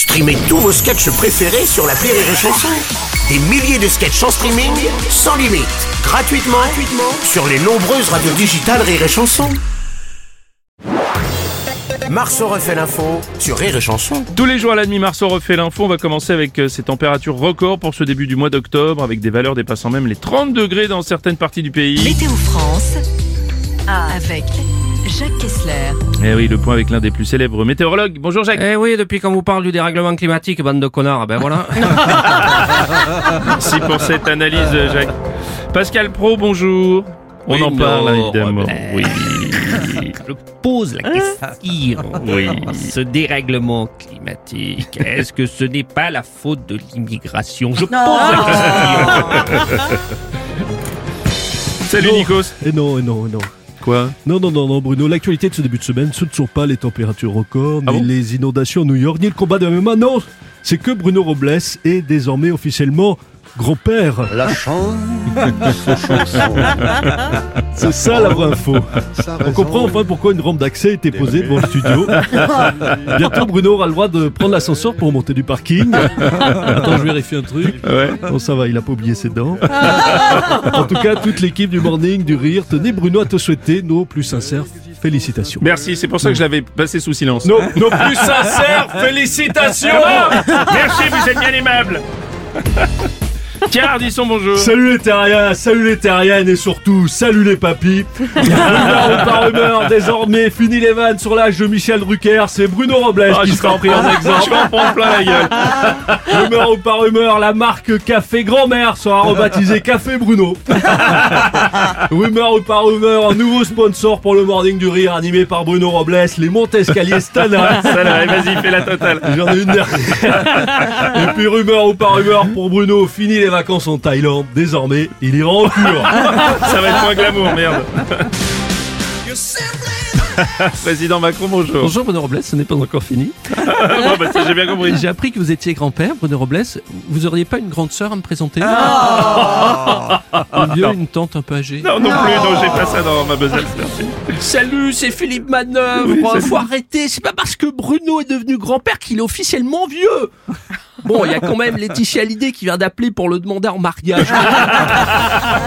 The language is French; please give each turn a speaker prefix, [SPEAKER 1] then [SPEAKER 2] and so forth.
[SPEAKER 1] Streamez tous vos sketchs préférés sur la Rire et Chanson. Des milliers de sketchs en streaming, sans limite, gratuitement, gratuitement sur les nombreuses radios digitales Rire et Chanson. Marceau refait l'info sur Rire et Chanson.
[SPEAKER 2] Tous les jours à la demi Marceau refait l'info. On va commencer avec euh, ces températures records pour ce début du mois d'octobre, avec des valeurs dépassant même les 30 degrés dans certaines parties du pays.
[SPEAKER 3] Météo France avec Jacques Kessler.
[SPEAKER 2] Eh oui, le point avec l'un des plus célèbres météorologues. Bonjour Jacques.
[SPEAKER 4] Eh oui, depuis qu'on vous parle du dérèglement climatique, bande de connards, ben voilà.
[SPEAKER 2] Merci pour cette analyse, Jacques. Pascal Pro, bonjour. On
[SPEAKER 4] Oui,
[SPEAKER 2] en parle
[SPEAKER 4] non,
[SPEAKER 2] évidemment. Oui.
[SPEAKER 4] Je pose la question.
[SPEAKER 2] Oui.
[SPEAKER 4] Ce dérèglement climatique, est-ce que ce n'est pas la faute de l'immigration? Je pose la question.
[SPEAKER 2] Salut. Nikos.
[SPEAKER 5] Et non, et non, et non.
[SPEAKER 2] Quoi
[SPEAKER 5] Non, non, non, non, Bruno. L'actualité de ce début de semaine, ce ne sont pas les températures records,
[SPEAKER 2] Ah
[SPEAKER 5] ni
[SPEAKER 2] bon
[SPEAKER 5] les inondations à New York, ni le combat de MMA. Non, c'est que Bruno Robles est désormais officiellement grand-père.
[SPEAKER 6] La chambre, ce chanson.
[SPEAKER 5] C'est ça la vraie info. On comprend enfin pourquoi une rampe d'accès était posée devant le studio. Bientôt, Bruno aura le droit de prendre l'ascenseur pour monter du parking. Attends, je vérifie un truc.
[SPEAKER 2] Ouais.
[SPEAKER 5] Bon, ça va, il a pas oublié ses dents. en tout cas, toute l'équipe du Morning, du Rire, tenez Bruno à te souhaiter nos plus sincères félicitations.
[SPEAKER 2] Merci, c'est pour ça que je l'avais passé sous silence.
[SPEAKER 5] Nos, nos plus sincères félicitations
[SPEAKER 2] Merci, vous êtes bien aimable. Tiens, Ardisson, bonjour.
[SPEAKER 5] Salut les terriens, salut les terriennes et surtout, salut les papis Rumeur ou pas rumeur, désormais, fini les vannes sur l'âge de Michel Drucker, c'est Bruno Robles
[SPEAKER 2] Ah,
[SPEAKER 5] qui
[SPEAKER 2] je
[SPEAKER 5] sera pris en
[SPEAKER 2] Je
[SPEAKER 5] exemple.
[SPEAKER 2] vais en prendre plein la gueule.
[SPEAKER 5] Rumeur ou pas rumeur, la marque Café Grand-Mère sera rebaptisée Café Bruno. rumeur ou pas rumeur, un nouveau sponsor pour le Morning du Rire animé par Bruno Robles, les Montescalier Stana.
[SPEAKER 2] Vas-y, fais la totale.
[SPEAKER 5] J'en ai une dernière. Et puis rumeur ou pas rumeur pour Bruno, fini les vacances en Thaïlande. Désormais, il ira en cure.
[SPEAKER 2] Ça va être moins glamour, merde. Président Macron, bonjour.
[SPEAKER 7] Bonjour Bruno Robles, ce n'est pas encore fini.
[SPEAKER 2] Bon, bah, ça, j'ai bien compris.
[SPEAKER 7] J'ai appris que vous étiez grand-père, Bruno Robles. Vous auriez pas une grande sœur à me présenter? Ou mieux, une tante un peu âgée?
[SPEAKER 2] Non, non plus, non, j'ai pas ça dans ma besace, merci.
[SPEAKER 7] Salut, c'est Philippe Manœuvre.
[SPEAKER 2] Oui.
[SPEAKER 7] Faut arrêter, c'est pas parce que Bruno est devenu grand-père qu'il est officiellement vieux. Bon, il y a quand même Laetitia Hallyday qui vient d'appeler pour le demander en mariage.